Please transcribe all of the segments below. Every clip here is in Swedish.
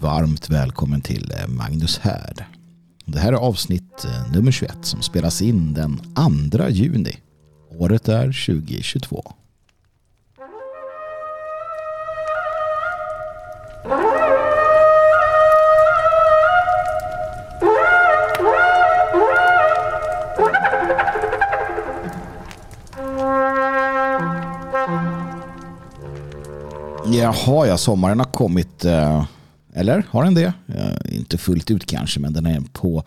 varmt välkommen till eh, Magnus Härd. Det här är avsnitt eh, nummer 21 som spelas in den 2 juni. Året är 2022. Jaha, ja, sommaren har kommit. Eh, eller har den det? Inte fullt ut kanske, men den är på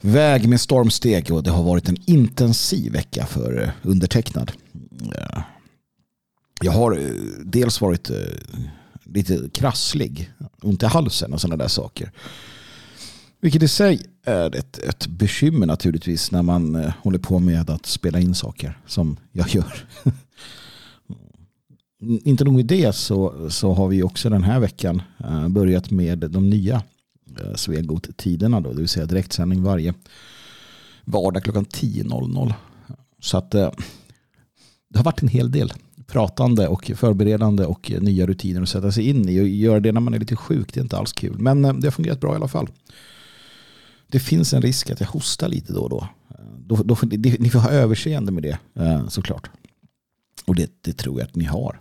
väg med stormsteg och det har varit en intensiv vecka för eh, undertecknad. Jag har eh, dels varit eh, lite krasslig, ont i halsen och sådana där saker. Vilket i sig är ett, ett bekymmer naturligtvis när man eh, håller på med att spela in saker som jag gör. inte nog med det så, så har vi också den här veckan eh, börjat med de nya eh, Svegot-tiderna. Det vill säga direktsändning varje vardag klockan 10.00. Så att eh, det har varit en hel del pratande och förberedande och nya rutiner att sätta sig in i. Och göra det när man är lite sjuk, det är inte alls kul. Men det har fungerat bra i alla fall. Det finns en risk att jag hostar lite då och då. då, då ni får ha överseende med det såklart. Och det, det tror jag att ni har.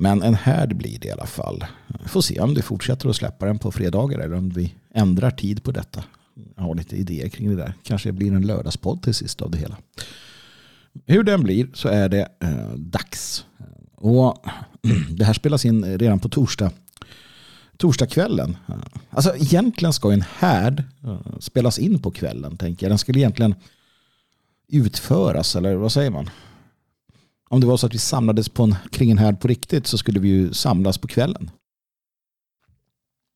Men en härd blir det i alla fall. Vi får se om du fortsätter att släppa den på fredagar eller om vi ändrar tid på detta. Jag har lite idéer kring det där. Kanske blir en lördagspodd till sist av det hela. Hur den blir så är det eh, dags. Och det här spelas in redan på torsdag. Torsdagskvällen. Alltså egentligen ska en härd eh, spelas in på kvällen tänker jag. Den skulle egentligen utföras eller vad säger man? Om det var så att vi samlades på en, kring en härd på riktigt så skulle vi ju samlas på kvällen.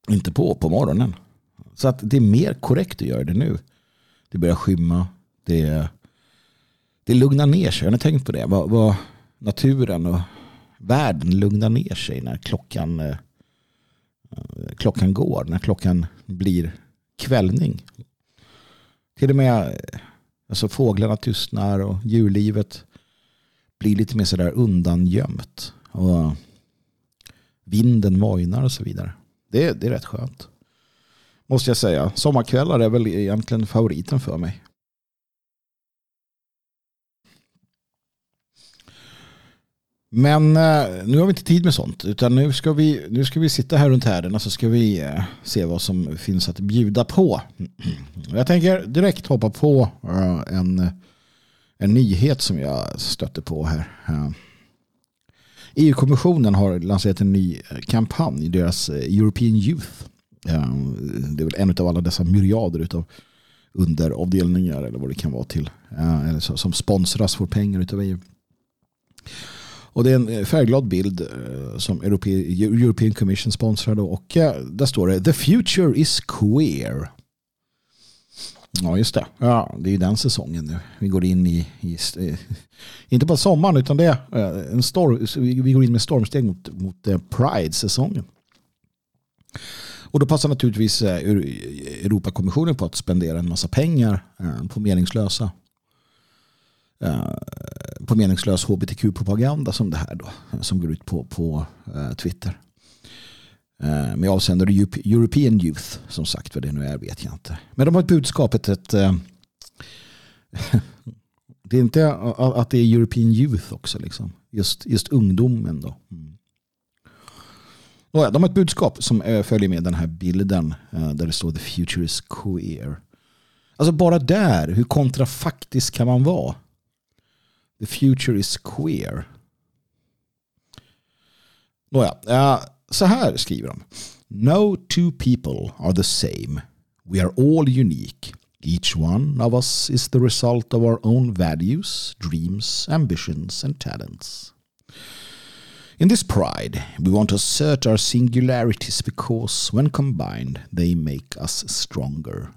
Inte på, på morgonen. Så att det är mer korrekt att göra det nu. Det börjar skymma. Det, det lugnar ner sig. Har ni tänkt på det? Vad, vad naturen och världen lugnar ner sig när klockan, eh, eh, klockan går. När klockan blir kvällning. Till och med eh, alltså fåglarna tystnar och djurlivet blir lite mer sådär undangömt. Och vinden mojnar och så vidare. Det, det är rätt skönt. Måste jag säga. Sommarkvällar är väl egentligen favoriten för mig. Men eh, nu har vi inte tid med sånt. Utan nu ska vi, nu ska vi sitta här runt härden och så ska vi eh, se vad som finns att bjuda på. Jag tänker direkt hoppa på eh, en en nyhet som jag stötte på här. Eh, e EU-kommissionen har lanserat en ny eh, kampanj, deras eh, European Youth. Det är väl en av alla dessa myriader av underavdelningar eller vad det kan vara till. som sponsras för pengar utav EU. Och det är en färgglad bild som European Commission sponsrar och där står det The future is queer. Ja, just det. Ja, det är ju den säsongen nu. Vi går in i, i eh, inte bara sommaren utan det är eh, en storm, vi går in med stormsteg mot, mot eh, Pride-säsongen. Och då passar naturligtvis Europakommissionen på att spendera en massa pengar på meningslösa på meningslös hbtq-propaganda som det här då som går ut på, på Twitter. Eh, med avsändare European Youth. Som sagt vad det nu är vet jag inte. Men de har ett budskapet ett, eh, det är inte att det är European Youth också. Liksom. Just, just ungdomen då. Mm. De har ett budskap som eh, följer med den här bilden eh, där det står The future is queer. Alltså bara där, hur kontrafaktisk kan man vara? The future is queer. Nåja, så här skriver de. No two people are the same. We are all unique. Each one of us is the result of our own values, dreams, ambitions and talents. In this pride, we want to assert our singularities because, when combined, they make us stronger.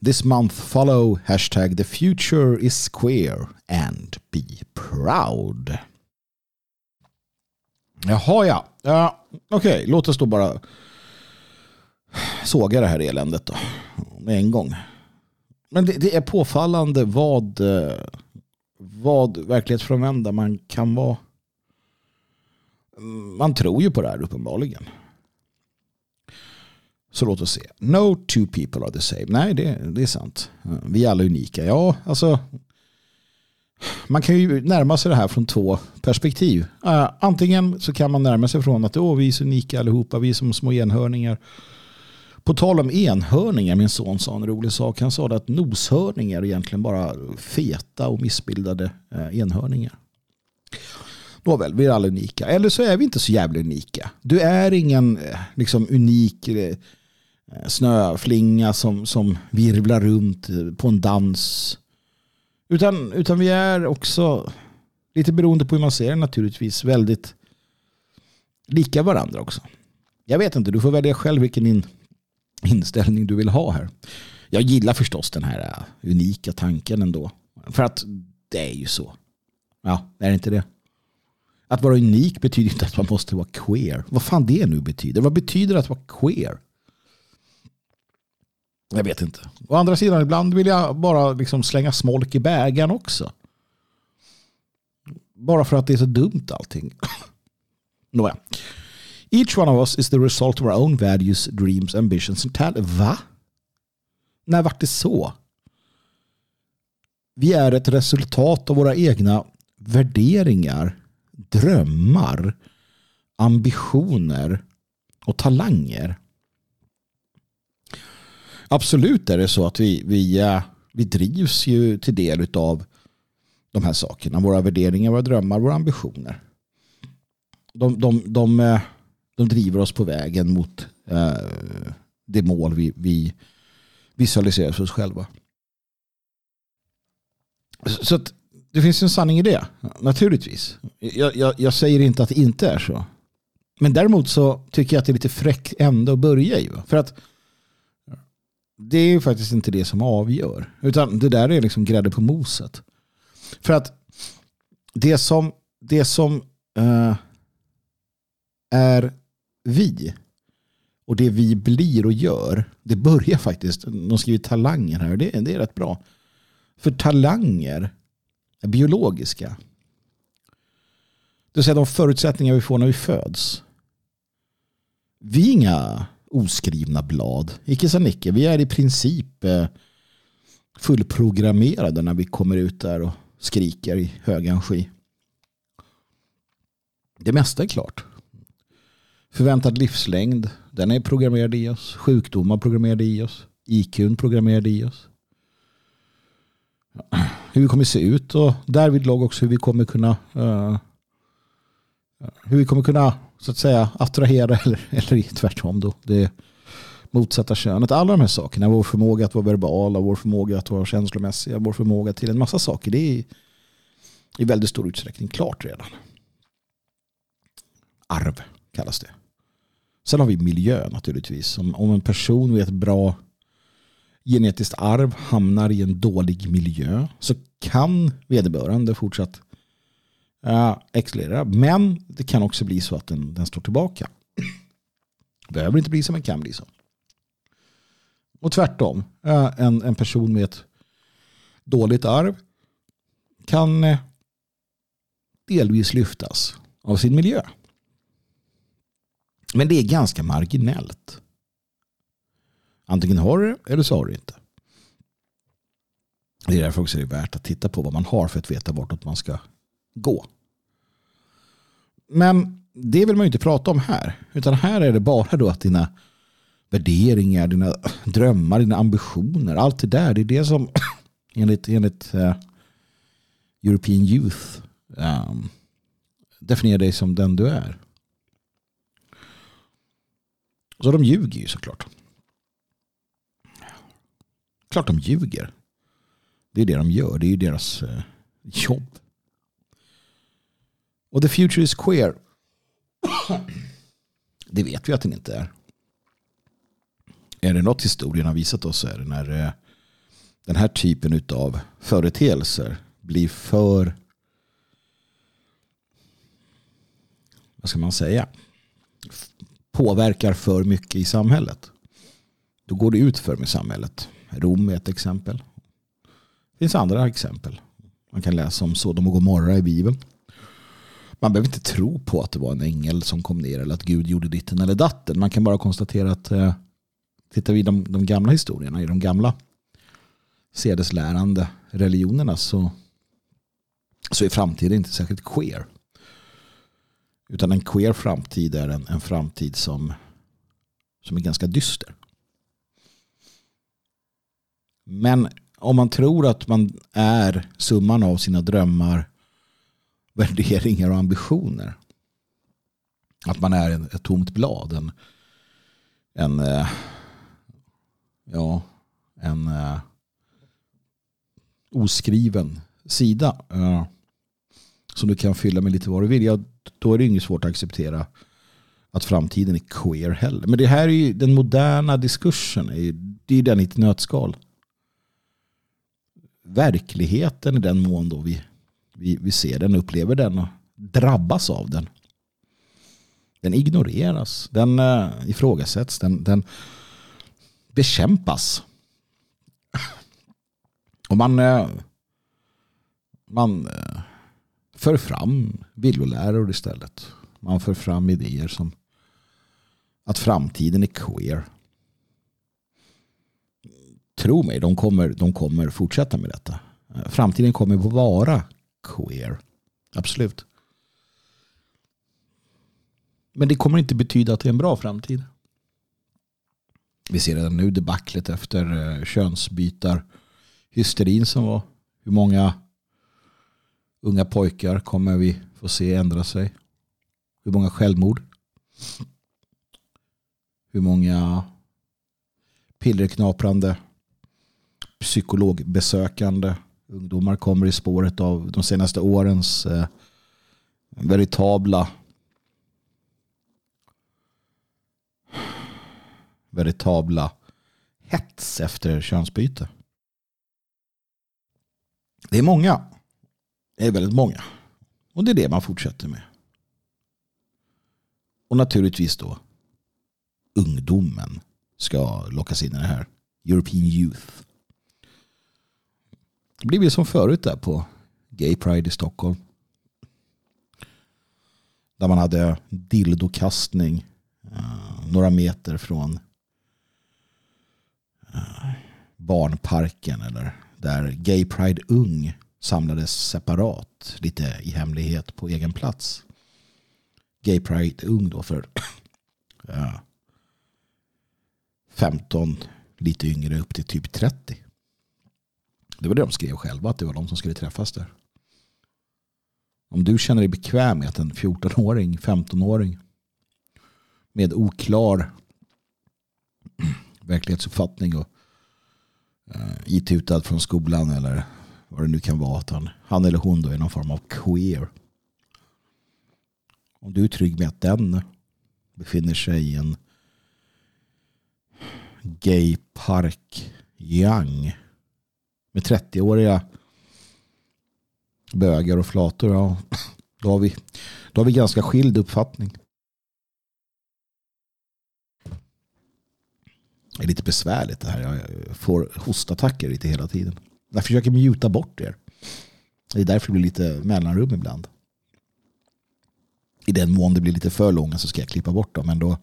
This month, follow hashtag the future is queer and be proud. Jaha ja. ja Okej, okay. låt oss då bara såga det här eländet då. Med en gång. Men det, det är påfallande vad, eh, vad verklighetsfrånvända man kan vara. Mm, man tror ju på det här uppenbarligen. Så låt oss se. No two people are the same. Nej, det, det är sant. Eh, vi är alla unika. Ja, alltså. Man kan ju närma sig det här från två perspektiv. Eh, antingen så kan man närma sig från att oh, vi är så unika allihopa, vi är som små enhörningar. På tal om enhörningar, min son sa en rolig sak. Han sa att noshörningar är egentligen bara feta och missbildade eh, enhörningar. Nåväl, vi är alla unika. Eller så är vi inte så jävla unika. Du är ingen eh, liksom, unik snöflinga som, som virvlar runt på en dans. Utan, utan vi är också, lite beroende på hur man ser det naturligtvis, väldigt lika varandra också. Jag vet inte, du får välja själv vilken in, inställning du vill ha här. Jag gillar förstås den här äh, unika tanken ändå. För att det är ju så. Ja, är det inte det? Att vara unik betyder inte att man måste vara queer. Vad fan det nu betyder. Vad betyder att vara queer? Jag vet inte. Å andra sidan, ibland vill jag bara liksom slänga smolk i bägaren också. Bara för att det är så dumt allting. Nåja. Each one of us is the result of our own values, dreams, ambitions and talent. Va? När vart det så? Vi är ett resultat av våra egna värderingar, drömmar, ambitioner och talanger. Absolut är det så att vi, vi, eh, vi drivs ju till del av de här sakerna. Våra värderingar, våra drömmar, våra ambitioner. De, de, de, eh, de driver oss på vägen mot eh, det mål vi, vi visualiserar för oss själva. Så att det finns en sanning i det, naturligtvis. Jag, jag, jag, säger inte att det inte är så. Men däremot så tycker jag att det är lite fräckt ändå att börja i. För att det är ju faktiskt inte det som avgör. Utan det där är liksom grädde på moset. För att det som, det som uh, är vi och det vi blir och gör, det börjar faktiskt, de skriver talanger här, det, det är rätt bra. För talanger är biologiska. Det vill säga de förutsättningar vi får när vi föds. Vi är inga oskrivna blad. Icke sa Nicke, vi är i princip eh, fullprogrammerade när vi kommer ut där och skriker i hög energi. Det mesta är klart. Förväntad livslängd, den är programmerad i oss. Sjukdomar programmerade i oss. IQ programmerade i oss. Hur vi kommer se ut och därvidlag också hur vi kommer kunna uh, hur vi kommer kunna så att säga attrahera eller, eller tvärtom då. Det motsatta könet. Alla de här sakerna, vår förmåga att vara verbala, vår förmåga att vara känslomässiga, vår förmåga till en massa saker. Det är i väldigt stor utsträckning klart redan. Arv kallas det. Sen har vi miljö naturligtvis. Om, om en person med ett bra genetiskt arv hamnar i en dålig miljö så kan vederbörande fortsatt uh. Men det kan också bli så att den, den står tillbaka. Det behöver inte bli som en kan bli så. Och tvärtom, uh, en, en person med ett dåligt arv kan uh, delvis lyftas av sin miljö. Men det är ganska marginellt. Antingen har du det eller så har du det inte. Det är därför också det är värt att titta på vad man har för att veta vartåt man ska gå. Men det vill man ju inte prata om här. Utan här är det bara då att dina värderingar, dina drömmar, dina ambitioner, allt det där, det är det som enligt, enligt uh, European Youth um, definierar dig som den du är. Så de ljuger ju såklart. Klart de ljuger. Det är det de gör. Det är ju deras eh, jobb. Och the future is queer. Det vet vi att den inte är. Är det något historien har visat oss så är det när eh, den här typen av företeelser blir för vad ska man säga påverkar för mycket i samhället. Då går det ut för med samhället. Rom är ett exempel. Det finns andra exempel. Man kan läsa om Sodom och Gomorra i Bibeln man behöver inte tro på att det var en ängel som kom ner eller att Gud gjorde ditten eller datten. Man kan bara konstatera att eh, tittar vi i de, de gamla historierna, i de gamla sedeslärande religionerna så, så är framtiden inte särskilt queer. Utan en queer framtid är en, en framtid som, som är ganska dyster. Men om man tror att man är summan av sina drömmar, värderingar och ambitioner. Att man är ett tomt blad. En, en, eh, ja, en eh, oskriven sida. Eh, som du kan fylla med lite vad du vill. Ja, då är det inget svårt att acceptera att framtiden är queer heller. Men det här är ju den moderna diskursen. Det är den i ett nötskal. Verkligheten i den mån då vi, vi, vi ser den, upplever den och drabbas av den. Den ignoreras, den uh, ifrågasätts, den, den bekämpas. Och man, uh, man uh, för fram villoläror istället. Man för fram idéer som att framtiden är queer. Tro mig, de kommer, de kommer fortsätta med detta. Framtiden kommer att vara queer. Absolut. Men det kommer inte betyda att det är en bra framtid. Vi ser redan nu debaclet efter eh, könsbytar hysterin som var. Hur många unga pojkar kommer vi få se ändra sig? Hur många självmord? Hur många pillerknaprande psykologbesökande ungdomar kommer i spåret av de senaste årens eh, veritabla veritabla hets efter könsbyte. Det är många. Det är väldigt många. Och det är det man fortsätter med. Och naturligtvis då ungdomen ska lockas in i det här. European Youth. Det blir väl som förut där på Gay Pride i Stockholm. Där man hade dildokastning uh, några meter från uh, barnparken eller där Gay Pride Ung samlades separat, lite i hemlighet på egen plats. Gay Pride Ung då för eh, ja, 15, lite yngre upp till typ 30. Det var det de skrev själva, att det var de som skulle träffas där. Om du känner dig bekväm med att en 14-åring, 15-åring med oklar verklighetsuppfattning och uh, itutad från skolan eller vad det nu kan vara att han, han eller hon då är någon form av queer. Om du är trygg med att den befinner sig i en gaypark young med 30-åriga bögar och flator, ja, då, har vi, då har vi ganska skild uppfattning. Det är lite besvärligt det här. Jag får hostattacker lite hela tiden. Jag försöker mjuta bort er. Det är därför det blir lite mellanrum ibland. I den mån det blir lite för långa så ska jag klippa bort dem. Men då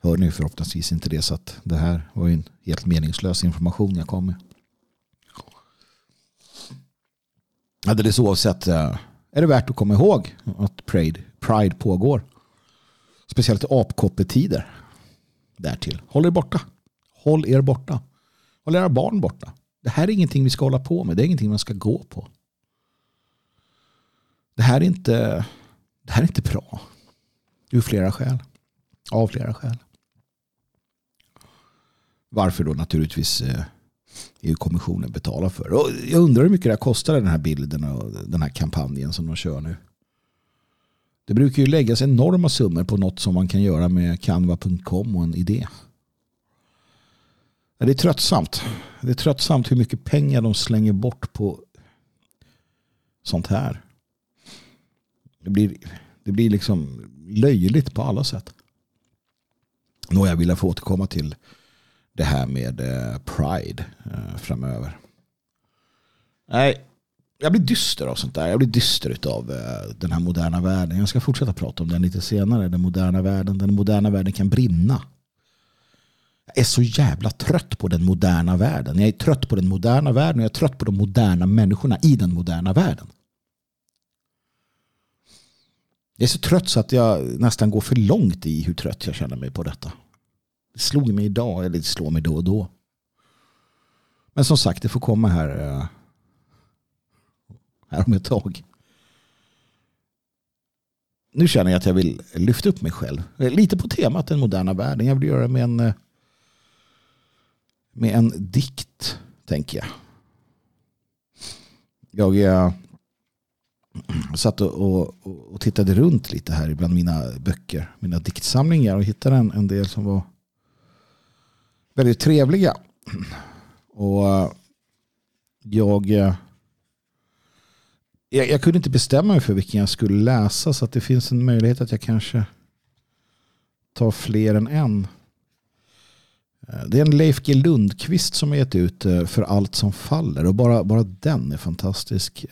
hör ni förhoppningsvis inte det. Så att det här var ju en helt meningslös information jag kom med. Alldeles oavsett eh, är det värt att komma ihåg att Pride, Pride pågår. Speciellt i apkoppetider. Därtill. Håll er borta. Håll er borta. Håll era barn borta. Det här är ingenting vi ska hålla på med. Det är ingenting man ska gå på. Det här är inte, det här är inte bra. Ur flera skäl. Av flera skäl. Varför då naturligtvis eh, EU-kommissionen betalar för. Och jag undrar hur mycket det här kostar den här bilden och den här kampanjen som de kör nu. Det brukar ju läggas enorma summor på något som man kan göra med canva.com och en idé. Det är tröttsamt. Det är tröttsamt hur mycket pengar de slänger bort på sånt här. Det blir, det blir liksom löjligt på alla sätt. Nå, jag vill få återkomma till det här med eh, Pride eh, framöver. Nej, jag blir dyster av sånt där. Jag blir dyster av eh, den här moderna världen. Jag ska fortsätta prata om den lite senare. Den moderna världen. Den moderna världen kan brinna. Jag är så jävla trött på den moderna världen. Jag är trött på den moderna världen och jag är trött på de moderna människorna i den moderna världen. Jag är så trött så att jag nästan går för långt i hur trött jag känner mig på detta. Det slog mig idag, eller det slår mig då och då. Men som sagt, det får komma här, eh, här om ett tag. Nu känner jag att jag vill lyfta upp mig själv. Eh, lite på temat den moderna världen. Jag vill göra det med en, eh, med en dikt, tänker jag. Jag satt och, och, och, tittade runt lite här bland mina böcker, mina diktsamlingar och hittade en, en del som var väldigt trevliga. Och eh, jag, eh, jag, jag kunde inte bestämma mig för vilken jag skulle läsa så att det finns en möjlighet att jag kanske tar fler än en. Eh, det är en Leif G Lundqvist som har gett ut För allt som faller och bara, bara den är fantastisk.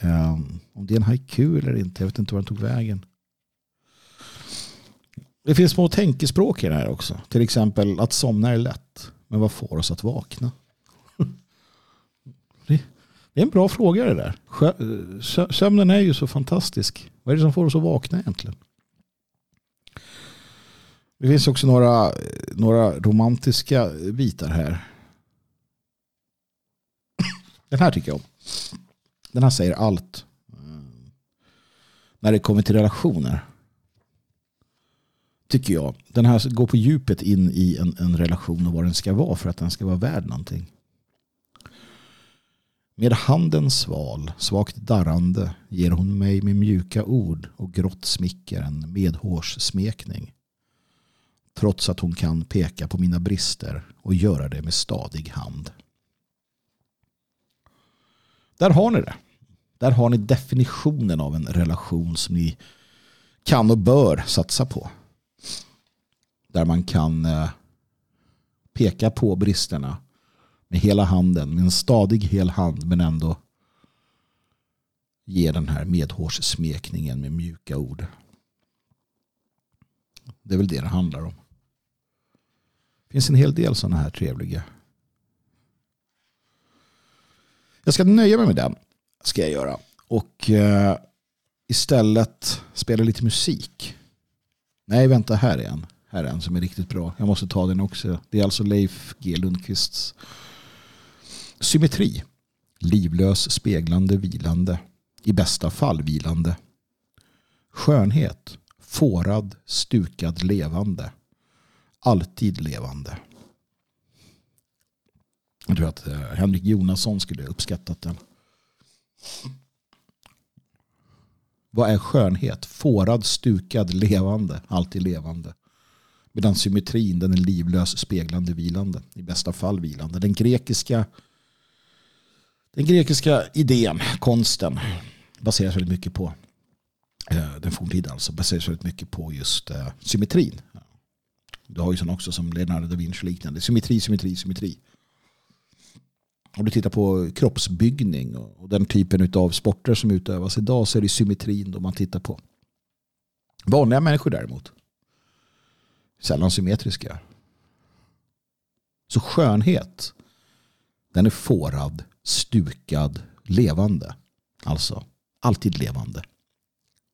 Om det är en haiku eller inte, jag vet inte var den tog vägen. Det finns små tänkespråk i den här också. Till exempel att somna är lätt. Men vad får oss att vakna? Det är en bra fråga det där. Sömnen är ju så fantastisk. Vad är det som får oss att vakna egentligen? Det finns också några, några romantiska bitar här. Den här tycker jag om. Den här säger allt. Eh, när det kommer till relationer. Tycker jag. Den här går på djupet in i en, en relation och vad den ska vara för att den ska vara värd någonting. Med handen sval, svagt darrande ger hon mig med mjuka ord och grått smicker en medhårssmekning trots att hon kan peka på mina brister och göra det med stadig hand. Där har ni det. Där har ni definitionen av en relation som ni kan och bör satsa på. Där man kan eh, peka på bristerna med hela handen, med en stadig hel hand men ändå ge den här medhårssmekningen med mjuka ord. Det är väl det det handlar om. Det finns en hel del sådana här trevliga. Jag ska nöja mig med den. Ska jag göra. Och eh, istället spela lite musik. Nej, vänta, här är en. Här är en som är riktigt bra. Jag måste ta den också. Det är alltså Leif G Lundqvists Symmetri. Livlös, speglande, vilande. I bästa fall vilande. Skönhet. Fårad, stukad, levande alltid levande. Jag tror att eh, Henrik Jonasson skulle uppskattat den. Vad är skönhet? Fårad, stukad, levande. Alltid levande. Medan symmetrin den är livlös, speglande, vilande. I bästa fall vilande. Den grekiska, den grekiska idén, konsten, baseras väldigt mycket på eh, den forntida alltså, baseras väldigt mycket på just eh, symmetrin. Du har ju sådana också som Leonardo da Vinci liknande. Symmetri, symmetri, symmetri. Om du tittar på kroppsbyggning och den typen av sporter som utövas idag så är det symmetrin då man tittar på. Vanliga människor däremot. Sällan symmetriska. Så skönhet den är fårad, stukad, levande. Alltså alltid levande.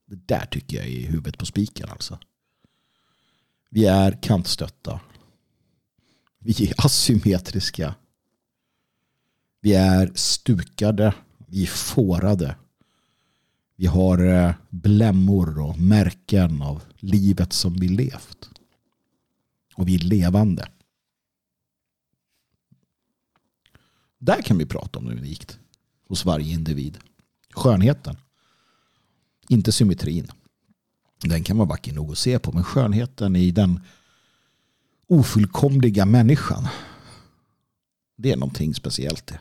Det där tycker jag är huvudet på spiken alltså. Vi är kantstötta. Vi är asymmetriska. Vi är stukade. Vi är fårade. Vi har eh, blämmor och märken av livet som vi levt. Och vi är levande. Där kan vi prata om det unikt hos varje individ. Skönheten. Inte symmetrin. Den kan vara vacker nog att se på. Men skönheten i den ofullkomliga människan. Det är någonting speciellt det.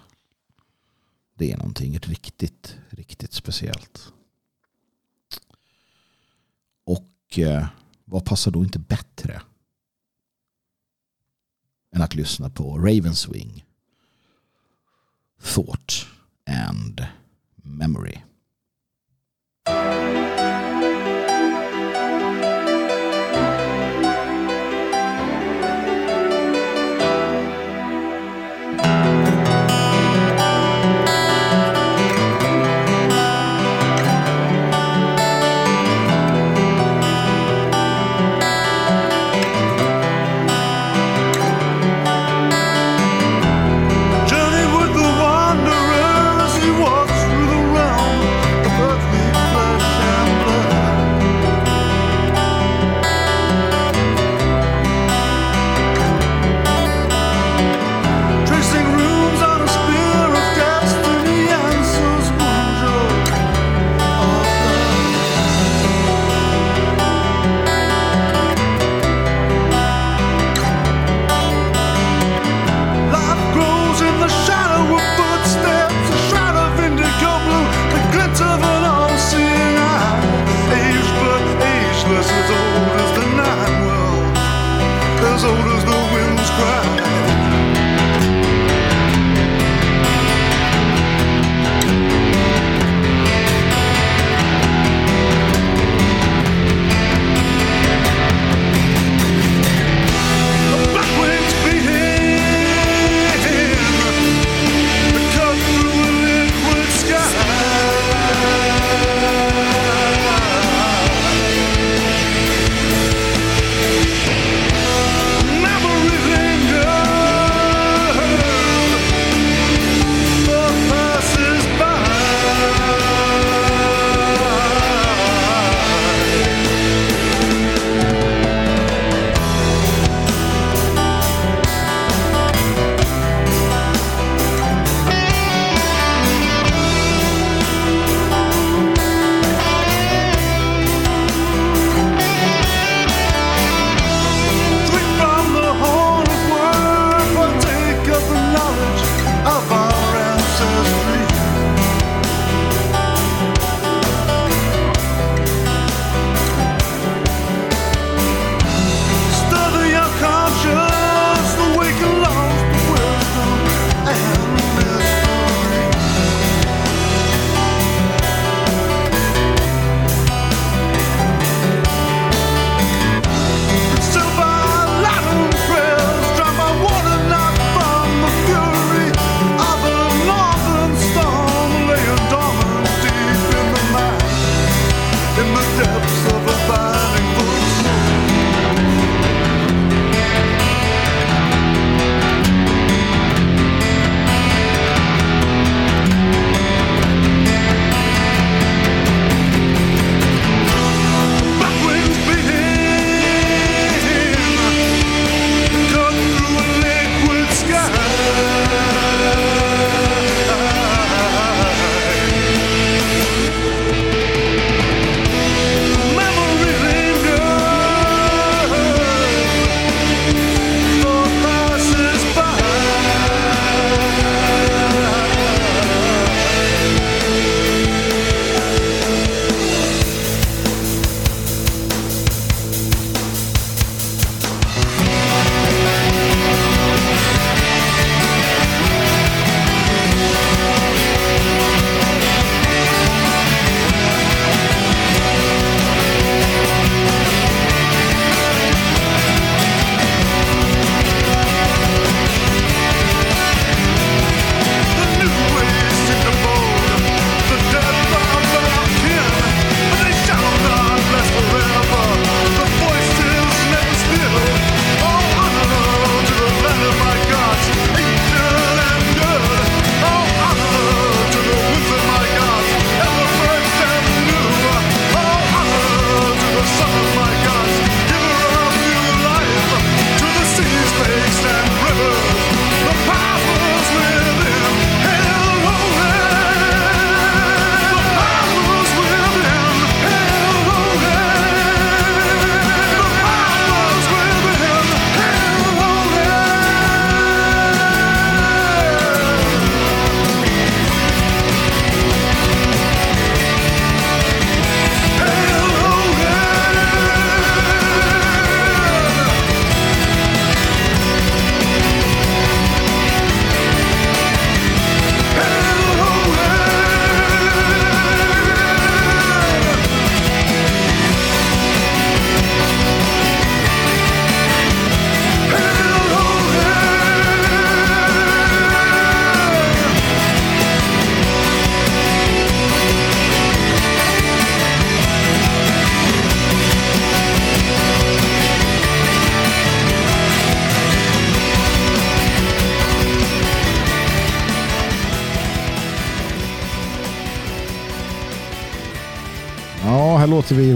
Det är någonting riktigt, riktigt speciellt. Och eh, vad passar då inte bättre än att lyssna på Ravenswing, Thought and Memory.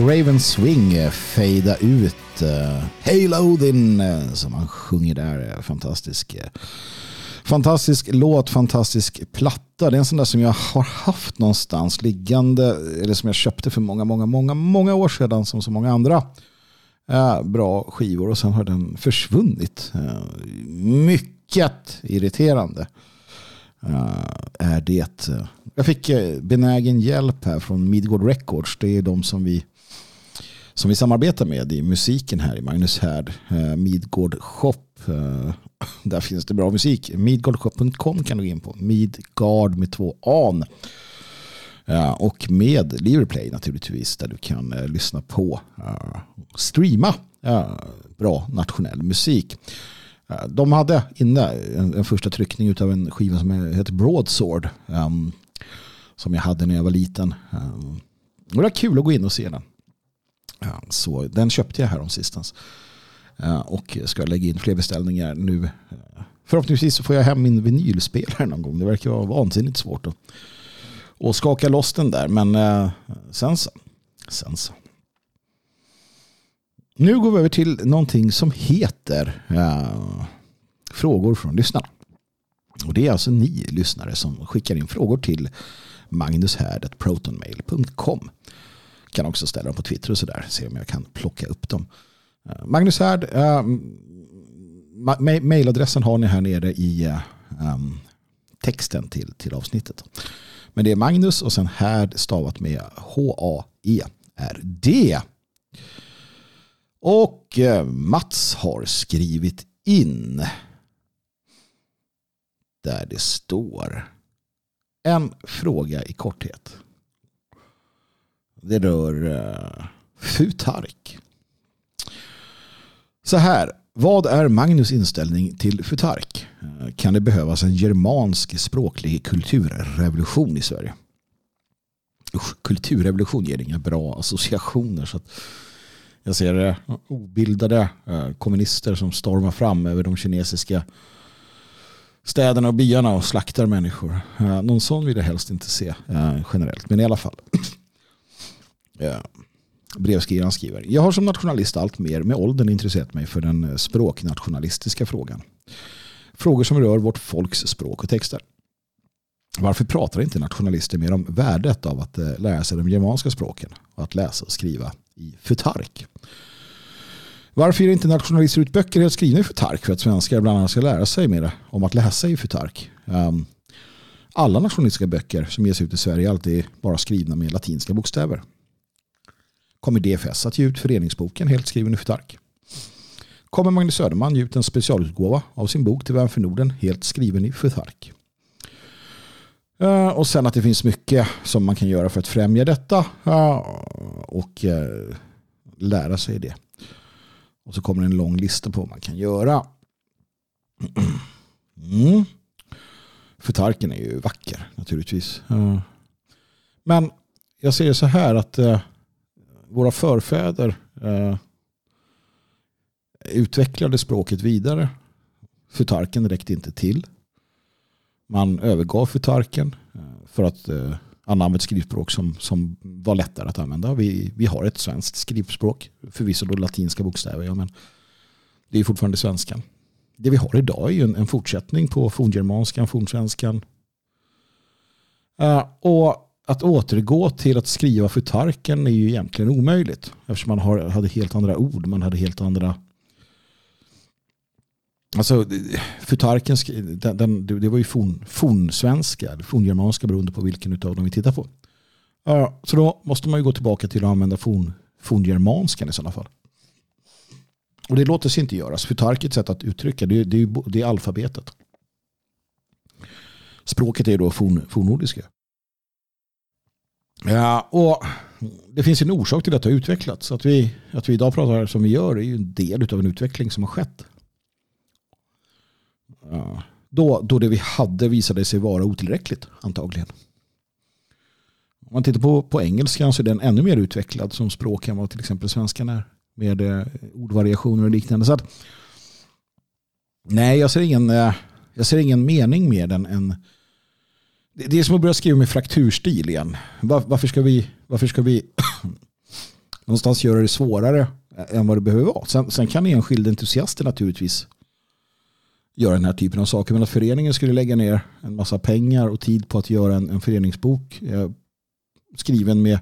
Raven Swing eh, fejda ut eh, Halo Odin eh, som han sjunger där. Fantastisk. Fantastisk låt, fantastisk platta. Det är en sån där som jag har haft någonstans liggande, eller som jag köpte för många, många, många, många år sedan som så många andra bra skivor och sen har den försvunnit. Mycket irriterande är det. Jag fick benägen hjälp här från Midgård Records. Det är de som vi som vi samarbetar med i musiken här i Magnus Härd. Eh, Midgård Shop. Eh, där finns det bra musik. Midgardshop.com kan du gå in på. Midgard med två an. Eh, och med Liverplay naturligtvis där du kan lyssna på streama bra nationell musik. De hade inne en, första tryckning av en skiva som heter Broadsword. Som jag hade när jag var liten. Det var kul att gå in och se den. Så den köpte jag här om sistens. Eh, och ska lägga in fler beställningar nu. Eh, förhoppningsvis förhoppningsvis får jag hem min vinylspelare någon gång. Det verkar vara vansinnigt svårt att, att skaka loss den där. Men eh, sen så. Sen så. Nu går vi över till någonting som heter uh, frågor från lyssnarna. Och det är alltså ni lyssnare som skickar in frågor till magnushärd.protonmail.com. Kan också ställa dem på Twitter och sådär. Se om jag kan plocka upp dem. Eh, Magnus Härd, eh, Mejladressen har ni här nere i eh, ehm, texten till, till avsnittet. Men det är Magnus och sen Härd stavat med H-A-E-R-D. Och eh, Mats har skrivit in där det står en fråga i korthet. Det rör uh, Futark. Så här, vad är Magnus inställning till Futark? Eh, kan det behövas en germansk språklig kulturrevolution i Sverige? Usch, kulturrevolution ger inga bra associationer. Så att jag ser eh, obildade eh, kommunister som stormar fram över de kinesiska städerna och byarna och slaktar människor. Eh, någon sån vill jag helst inte se eh, generellt, men i alla fall. Eh, brevskrivaren skriver. Jag har som nationalist allt mer med åldern intresserat mig för den eh, språknationalistiska frågan. Frågor som rör vårt folks språk och texter. Varför pratar inte nationalister mer om värdet av att eh, lära sig de germanska språken och att läsa och skriva i Futark. Varför ger inte nationalister ut böcker helt skrivna i Futark för att svenskar bland annat ska lära sig mer om att läsa i Futark? Um, alla nationalistiska böcker som ges ut i Sverige är alltid bara skrivna med latinska bokstäver. Kommer DFS att ge ut föreningsboken helt skriven i Futark? Kommer Magnus Söderman ge ut en specialutgåva av sin bok till Vän för Norden helt skriven i Futark? Eh, och sen att det finns mycket som man kan göra för att främja detta. Eh, och eh, lära sig det. Och så kommer en lång lista på vad man kan göra. Mm. Futarken är ju vacker naturligtvis. Men jag ser det så här att våra förfäder eh, utvecklade språket vidare. Futarken räckte inte till. Man övergav futarken eh, för att eh, använda ett skrivspråk som, som var lättare att använda. Vi, vi har ett svenskt skrivspråk, förvisso då latinska bokstäver, ja, men det är fortfarande svenskan. Det vi har idag är ju en, en fortsättning på forngermanskan, fornsvenskan. Eh, och att återgå till att skriva futarken är ju egentligen omöjligt eftersom man har, hade helt andra ord, man hade helt andra Alltså, Futarken, den, den, det var ju forn, fornsvenska, forngermanska beroende på vilken av dem vi tittar på. Så då måste man ju gå tillbaka till att använda forn, forngermanskan i sådana fall. Och det låter sig inte göras. Futarkets sätt att uttrycka det, det, det är alfabetet. Språket är då forn, fornnordiska. Ja, och det finns en orsak till att det har utvecklats. Att vi, att vi idag pratar som vi gör är ju en del av en utveckling som har skett. Då, då det vi hade visade sig vara otillräckligt antagligen. Om man tittar på, på engelskan så är den ännu mer utvecklad som språk än vad till exempel svenskan är. Med eh, ordvariationer och liknande. Så att, nej, jag ser, ingen, eh, jag ser ingen mening med den än det är som att börja skriva med frakturstil igen. Var, varför ska vi, varför ska vi någonstans göra det svårare än vad det behöver vara. Sen, sen kan enskilda entusiaster naturligtvis göra den här typen av saker. Men att föreningen skulle lägga ner en massa pengar och tid på att göra en, en föreningsbok eh, skriven med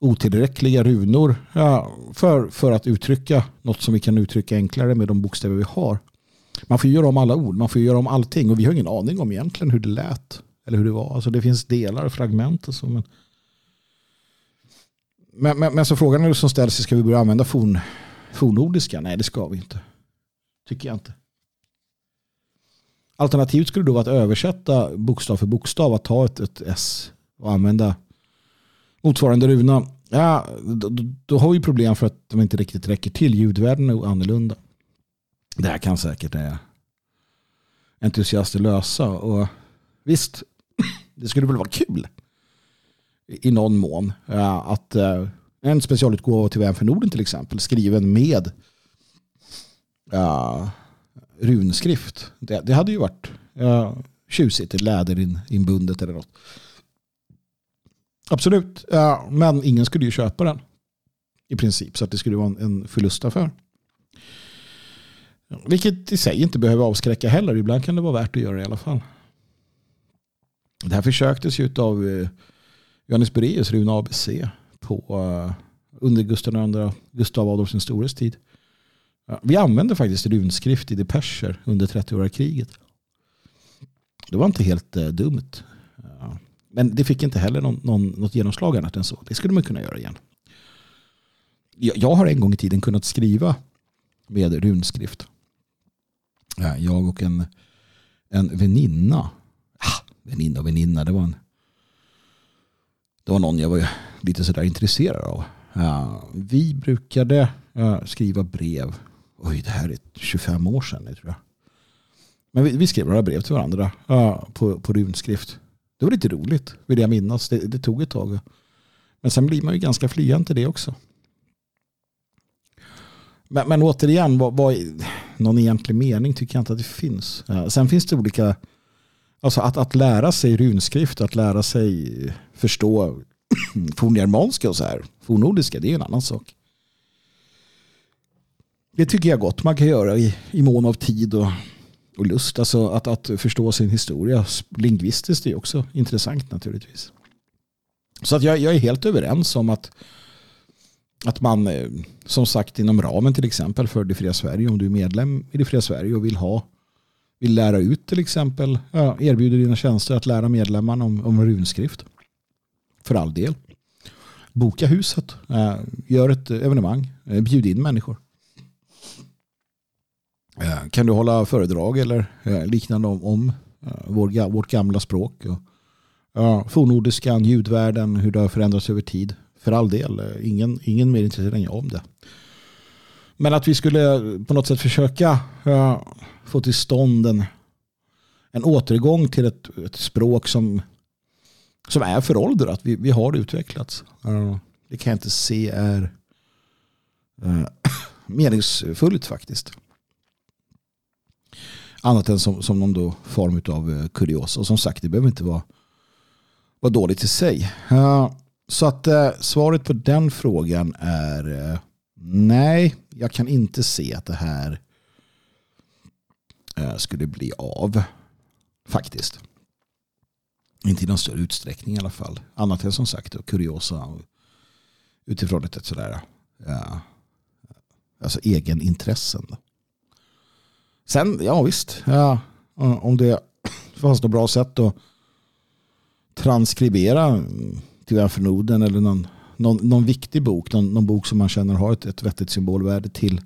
otillräckliga runor ja, för, för att uttrycka något som vi kan uttrycka enklare med de bokstäver vi har. Man får göra om alla ord, man får göra om allting och vi har ingen aning om egentligen hur det lät eller hur det var. Alltså det finns delar och fragment och så. Men, men, men, men så frågan är som ställs, ska vi börja använda forn, fornnordiska? Nej, det ska vi inte. Tycker jag inte. Alternativet skulle då vara att översätta bokstav för bokstav, att ta ett, ett S och använda motsvarande runa. Ja, då, då, har vi problem för att de inte riktigt räcker till. Ljudvärden är annorlunda. Det här kan säkert eh, entusiaster lösa. Och visst, det skulle väl vara kul i någon mån att eh, en specialutgåva till Vän för Norden till exempel skriven med uh, runskrift. Det, det, hade ju varit uh, tjusigt, läderinbundet eller något. Absolut, uh, men ingen skulle ju köpa den i princip så att det skulle vara en, en förlustaffär. Vilket i sig inte behöver avskräcka heller. Ibland kan det vara värt att göra det i alla fall. Det här försöktes ju av eh, Johannes Bereus, Rune ABC, på, eh, under Gustav, II, Gustav Adolf den stores tid. Vi använde faktiskt runskrift i depecher under 30-åriga kriget. Det var inte helt eh, dumt. Men det fick inte heller någon, någon, något genomslag annat än så. Det skulle man kunna göra igen. Jag, jag har en gång i tiden kunnat skriva med runskrift. Jag och en, en väninna. Väninna och väninna. Det var, en, det var någon jag var lite sådär intresserad av. Vi brukade skriva brev Oj, det här är 25 år sedan tror jag. Men vi, vi skrev några brev till varandra på, på runskrift. Det var lite roligt, vill jag minnas. Det, det, tog ett tag. Men sen blir man ju ganska flyende till det också. Men, men återigen, vad, vad, någon egentlig mening tycker jag inte att det finns. Sen finns det olika, alltså att, att lära sig runskrift, att lära sig förstå forngermanska och så här, fornnordiska, det är en annan sak. Det tycker jag gott man kan göra i, i mån av tid och, och lust. Alltså att, att förstå sin historia lingvistiskt är också intressant naturligtvis. Så att jag, jag är helt överens om att, att man eh, som sagt inom ramen till exempel för det fria Sverige, om du är medlem i det fria Sverige och vill ha vill lära ut till exempel, ja, erbjuder dina tjänster att lära medlemmarna om, om runskrift. För all del. Boka huset, eh, gör ett evenemang, eh, bjud in människor. Eh, kan du hålla föredrag eller eh, liknande om, om eh, vår, vårt gamla språk? Och, ja, fornnordiskan, ljudvärlden, hur det har förändrats över tid. För all del, eh, ingen, ingen mer intresserad än jag om det. Men att vi skulle på något sätt försöka eh, få till stånd en, en återgång till ett, ett språk som, som är föråldrat. Vi, vi har utvecklats. Eh, det kan jag inte se är äh, meningsfullt faktiskt. Annat än som, som någon då form av kuriosa. Och som sagt, det behöver inte vara, vara dåligt i sig. Så att svaret på den frågan är nej, jag kan inte se att det här eh, skulle bli av. Faktiskt. Inte i någon större utsträckning i alla fall. Annat än som sagt och kuriosa utifrån ett, sådär ja, alltså egenintressen. Sen, ja visst, ja, om det fanns något bra sätt att transkribera till förnoden eller någon, någon, någon viktig bok, någon, någon, bok som man känner har ett, ett vettigt symbolvärde till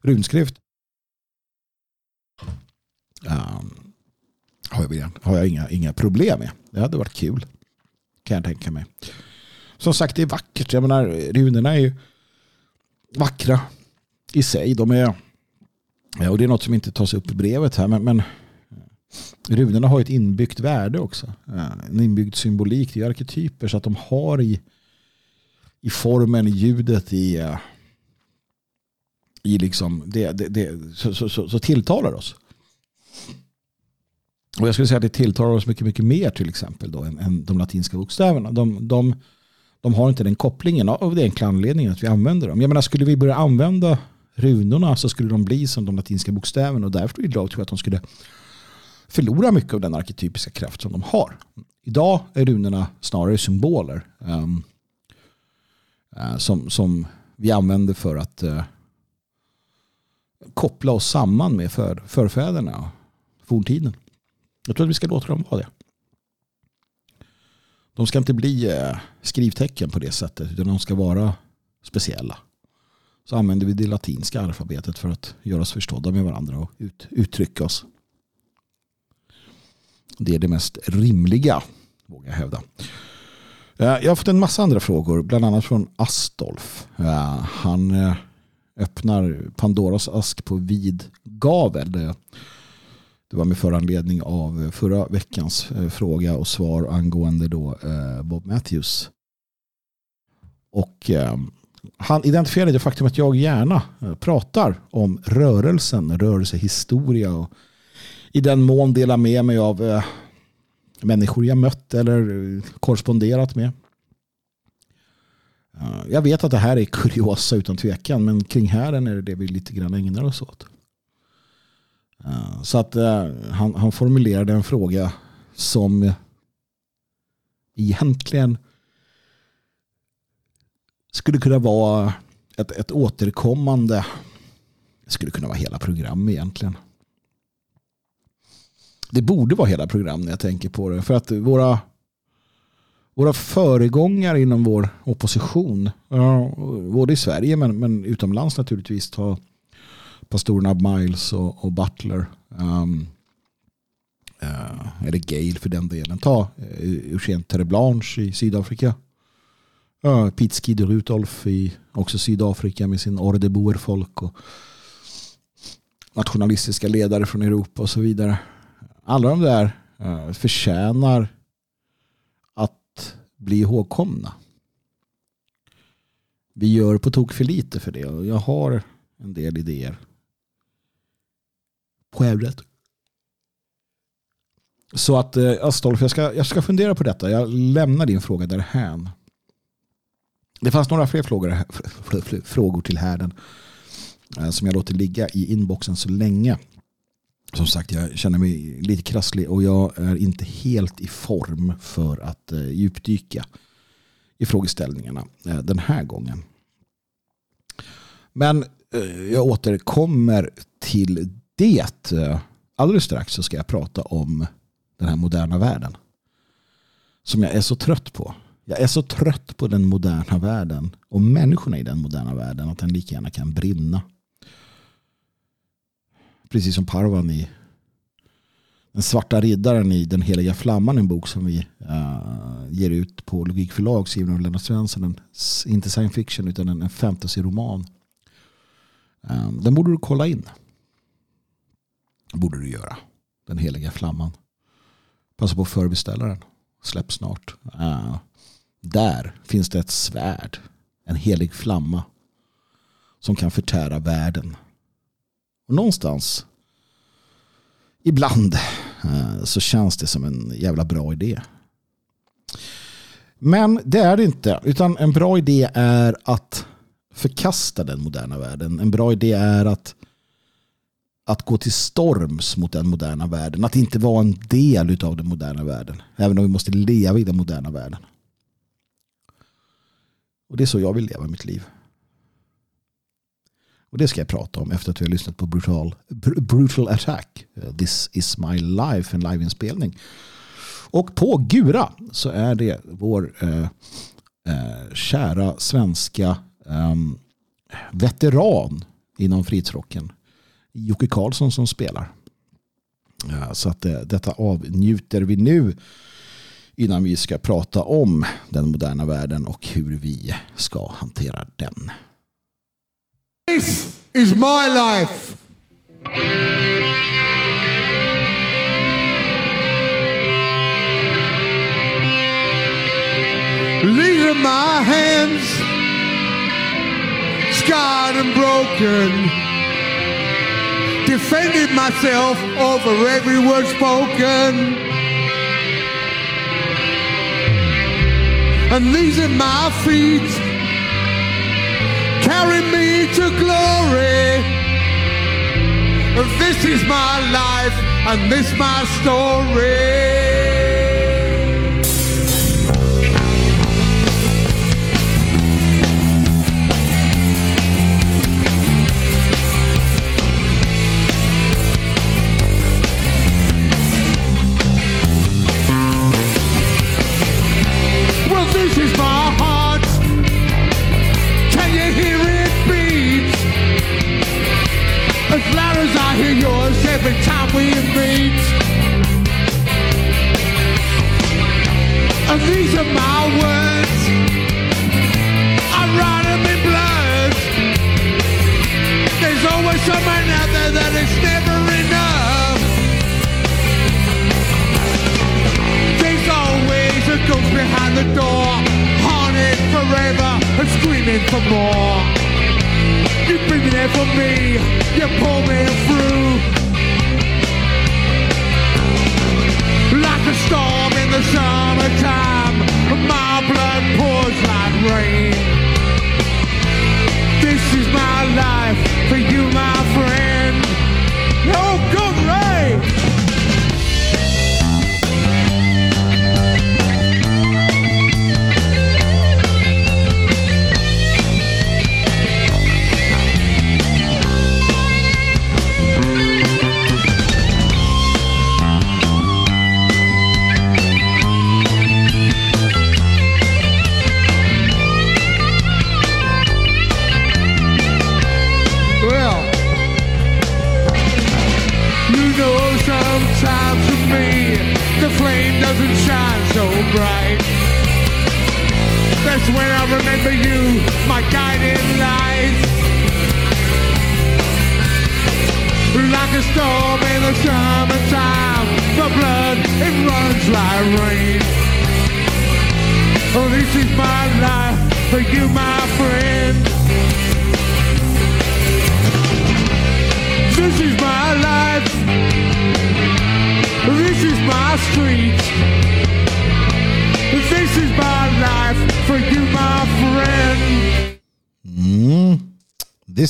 runskrift. Um, har jag, har jag inga, inga problem med. Det hade varit kul. Kan jag tänka mig. Som sagt, det är vackert. Jag menar, runorna är ju vackra i sig. De är och det är något som inte tas upp i brevet här. Men, men runorna har ett inbyggt värde också. Ehm, en inbyggd symbolik. Det är arketyper så att de har i, i formen, i ljudet, i, eh, i liksom det, det, det så, så, så, så, tilltalar oss. Och jag skulle säga att det tilltalar oss mycket, mycket mer till exempel då än, än de latinska bokstäverna. De, de, de har inte den kopplingen av den enkla anledningen att vi använder dem. Jag menar, skulle vi börja använda runorna så skulle de bli som de latinska bokstäverna och därför idag tror jag att de skulle förlora mycket av den arketypiska kraft som de har. Idag är runorna snarare symboler um, Eh, som, som vi använder för att eh, koppla oss samman med för, förfäderna och forntiden. Jag tror att vi ska låta dem vara det. De ska inte bli eh, skrivtecken på det sättet utan de ska vara speciella. Så använder vi det latinska alfabetet för att göra oss förstådda med varandra och ut, uttrycka oss. Det är det mest rimliga, vågar jag hävda. Eh, jag har fått en massa andra frågor, bland annat från Astolf. Eh, han eh, öppnar Pandoras ask på vid gavel. Det var med föranledning av förra veckans fråga och svar angående då Bob Matthews. Och han identifierade det faktum att jag gärna pratar om rörelsen, rörelsehistoria och i den mån dela med mig av människor jag mött eller korresponderat med. Jag vet att det här är kuriosa utan tvekan men kring hären är det det vi lite grann ägnar oss åt. Så att eh, han, han formulerade en fråga som egentligen skulle kunna vara ett, ett återkommande, det skulle kunna vara hela program egentligen det borde vara hela program när jag tänker på det. För att våra, våra föregångare inom vår opposition, både i Sverige men, men utomlands naturligtvis, ta pastorerna Miles och, och Butler. Ehm, eh, um, uh, eller Gale för den delen. Ta uh, Eugène Terreblanche i Sydafrika. Uh, Pete Rudolf i också Sydafrika med sin Orde folk och nationalistiska ledare från Europa och så vidare alla de där eh, förtjänar att bli ihågkomna. Vi gör på tok för lite för det och jag har en del idéer på ämnet. Så att eh, Astolf, jag ska, jag ska fundera på detta. Jag lämnar din fråga därhän. Det fanns några fler frågor, frågor till härden eh, som jag låter ligga i inboxen så länge som sagt, jag känner mig lite krasslig och jag är inte helt i form för att eh, djupdyka i frågeställningarna eh, den här gången. Men eh, jag återkommer till det. Alldeles strax så ska jag prata om den här moderna världen. Som jag är så trött på. Jag är så trött på den moderna världen och människorna i den moderna världen att den lika gärna kan brinna precis som Parvan i Den svarta riddaren i Den heliga flamman, en bok som vi uh, ger ut på Logikförlag skriven av Lennart Svensson. En, inte science fiction utan en, en fantasy-roman. Um, den borde du kolla in. borde du göra. Den heliga flamman. Passa på att förbeställa den. Släpp snart. Uh, där finns det ett svärd. En helig flamma. Som kan förtära världen och någonstans ibland eh, så känns det som en jävla bra idé. Men det är det inte. Utan en bra idé är att förkasta den moderna världen. En bra idé är att, att gå till storms mot den moderna världen. Att inte vara en del av den moderna världen. Även om vi måste leva i den moderna världen. Och det är så jag vill leva mitt liv. Och det ska jag prata om efter att vi har lyssnat på Brutal, Brutal Attack. Eh, This is my life, en liveinspelning. Och på Gura så är det vår eh, eh, kära svenska eh, veteran inom frihetsrocken. Jocke Karlsson som spelar. Ja, så att eh, detta avnjuter vi nu innan vi ska prata om den moderna världen och hur vi ska hantera den. This is my life. These are my hands, scarred and broken. Defended myself over every word spoken. and these are my feet. Carry me to glory. This is my life and this my story. This is my I hear yours every time we meet. And these are my words. I write them in blood. There's always someone out there that it's never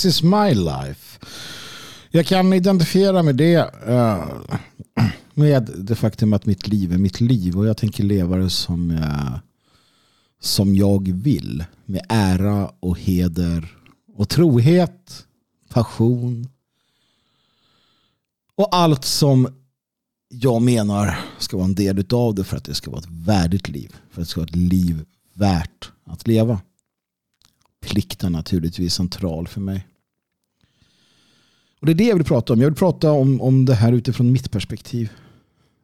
This is my life. Jag kan identifiera med det. Eh, med det faktum att mitt liv är mitt liv. Och jag tänker leva det som, jag, som jag vill. Med ära och heder. Och trohet. Passion. Och allt som jag menar ska vara en del utav det för att det ska vara ett värdigt liv. För att det ska vara ett liv värt att leva. Plikten naturligtvis central för mig. Och det är det jag vill prata om. Jag vill prata om, om det här utifrån mitt perspektiv.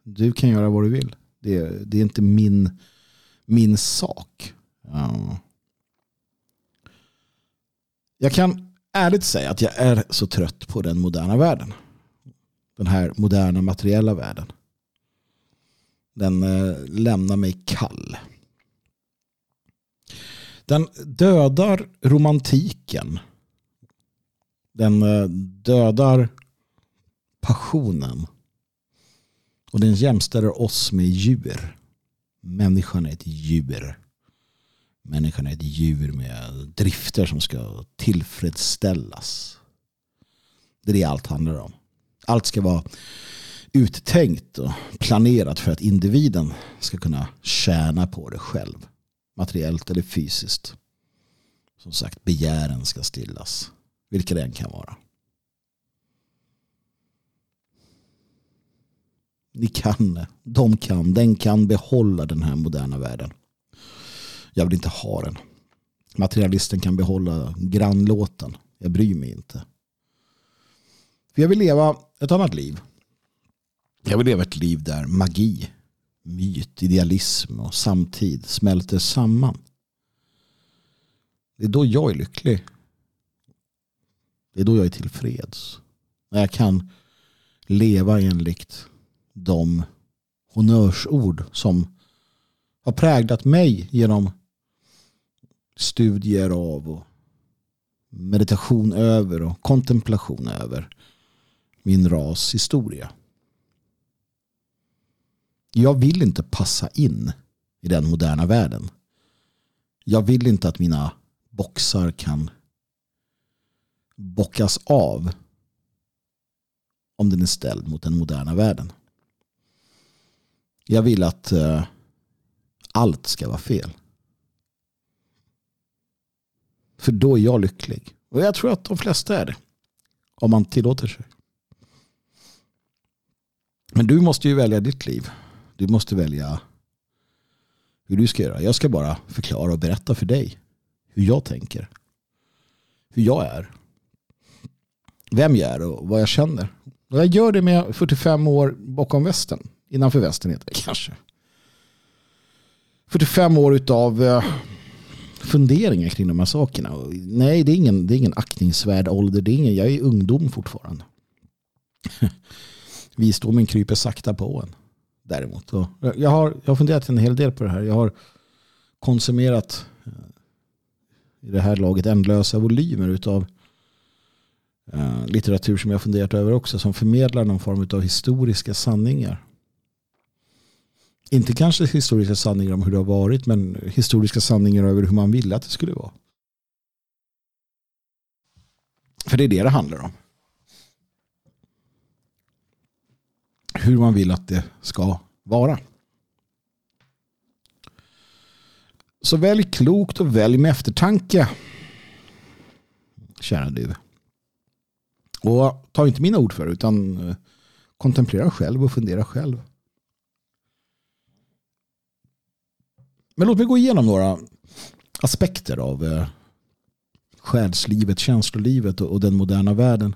Du kan göra vad du vill. Det, är- det är inte min, min sak. Ja. Jag kan ärligt säga att jag är så trött på den moderna världen. Den här moderna materiella världen. Den eh, lämnar mig kall. Den dödar romantiken. Den eh, dödar passionen. Och den jämställer oss med djur. Människan är ett djur. Människan är ett djur med drifter som ska tillfredsställas. Det är det allt handlar om. Allt ska vara uttänkt och planerat för att individen ska kunna tjäna på det själv. Materiellt eller fysiskt. Som sagt, begären ska stillas. Vilka det än kan vara. Ni kan, de kan, den kan behålla den här moderna världen. Jag vill inte ha den. Materialisten kan behålla grannlåten. Jag bryr mig inte. För jag vill leva ett annat liv. Jag vill leva ett liv där magi, myt, idealism och samtid smälter samman. Det är då jag är lycklig. Det är då jag är tillfreds. När jag kan leva enligt de honnörsord som har präglat mig genom studier av och meditation över och kontemplation över min ras historia. Jag vill inte passa in i den moderna världen. Jag vill inte att mina boxar kan bockas av om den är ställd mot den moderna världen. Jag vill att eh, allt ska vara fel. För då är jag lycklig. Och jag tror att de flesta är det. Om man tillåter sig. Men du måste ju välja ditt liv. Du måste välja hur du ska göra. Jag ska bara förklara och berätta för dig hur jag tänker. Hur jag är. Vem jag är och vad jag känner. Och jag gör det med 45 år bakom västen. Innanför västen heter det kanske. 45 år utav eh, funderingar kring de här sakerna. Nej, det är ingen, det är ingen aktningsvärd ålder. Det är ingen, jag är ungdom fortfarande. Visdomen kryper sakta på en. Däremot. jag, har, jag har funderat en hel del på det här. Jag har konsumerat eh, i det här laget ändlösa volymer utav Eh, litteratur som jag funderat över också. Som förmedlar någon form av historiska sanningar. Inte kanske historiska sanningar om hur det har varit men historiska sanningar över hur man ville att det skulle vara. För det är det det handlar om. Hur man vill att det ska vara. Så välj klokt och välj med eftertanke. Kära du. Och ta inte mina ord för utan eh, kontemplera själv och fundera själv. Men låt mig gå igenom några aspekter av eh, själslivet, känslolivet och den moderna världen.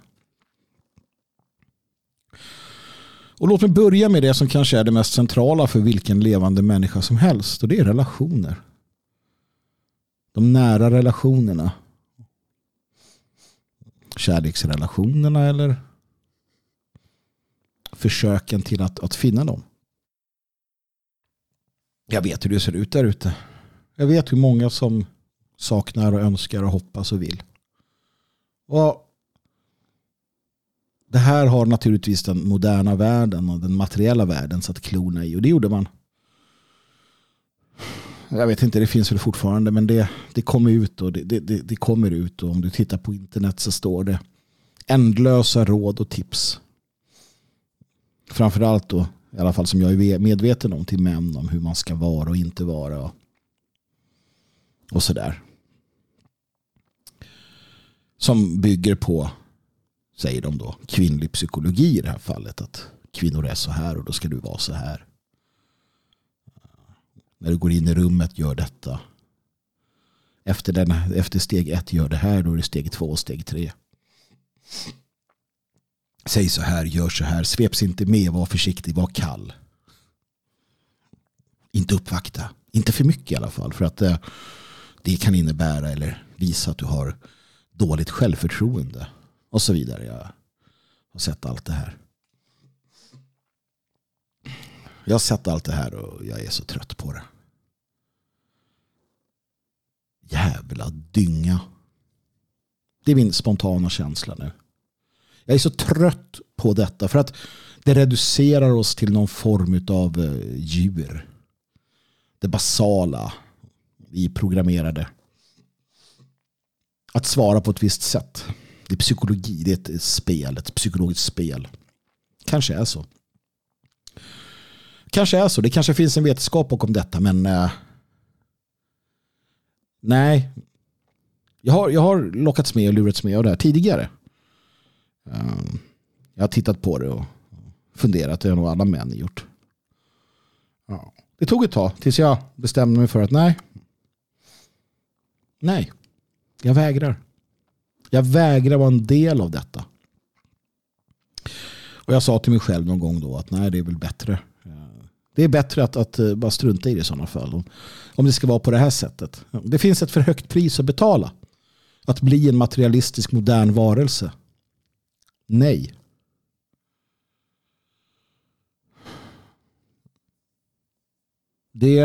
Och låt mig börja med det som kanske är det mest centrala för vilken levande människa som helst. Och det är relationer. De nära relationerna. Kärleksrelationerna eller försöken till att, att finna dem. Jag vet hur det ser ut där ute. Jag vet hur många som saknar och önskar och hoppas och vill. Och det här har naturligtvis den moderna världen och den materiella världen satt klona i. Och det gjorde man. Jag vet inte, det finns väl fortfarande. Men det, det kommer ut och det, det, det kommer ut. Och om du tittar på internet så står det ändlösa råd och tips. Framförallt då i alla fall som jag är medveten om till män om hur man ska vara och inte vara. Och, och sådär. Som bygger på, säger de då, kvinnlig psykologi i det här fallet. Att kvinnor är så här och då ska du vara så här. När du går in i rummet, gör detta. Efter, den, efter steg ett, gör det här. Då är det steg två och steg tre. Säg så här, gör så här, sveps inte med, var försiktig, var kall. Inte uppvakta, inte för mycket i alla fall för att det, det kan innebära eller visa att du har dåligt självförtroende och så vidare. Jag har sett allt det här. Jag har sett allt det här och jag är så trött på det. Jävla dynga. Det är min spontana känsla nu. Jag är så trött på detta för att det reducerar oss till någon form av eh, djur. Det basala Vi programmerade. Att svara på ett visst sätt. Det är psykologi, det är ett spel, ett psykologiskt spel. Kanske är så. Kanske är så, det kanske finns en vetenskap bakom detta men eh, nej. Jag har, jag har lockats med och lurats med av det här tidigare. Ehm, jag har tittat på det och funderat. Det har nog alla män gjort. Ja. Det tog ett tag tills jag bestämde mig för att nej. Nej. Jag vägrar. Jag vägrar vara en del av detta. Och jag sa till mig själv någon gång då att nej det är väl bättre. Ehm, det är bättre att, att eh, bara strunta i det i sådana fall. Om, om det ska vara på det här sättet. Det finns ett för högt pris att betala. Att bli en materialistisk modern varelse. Nej. Det,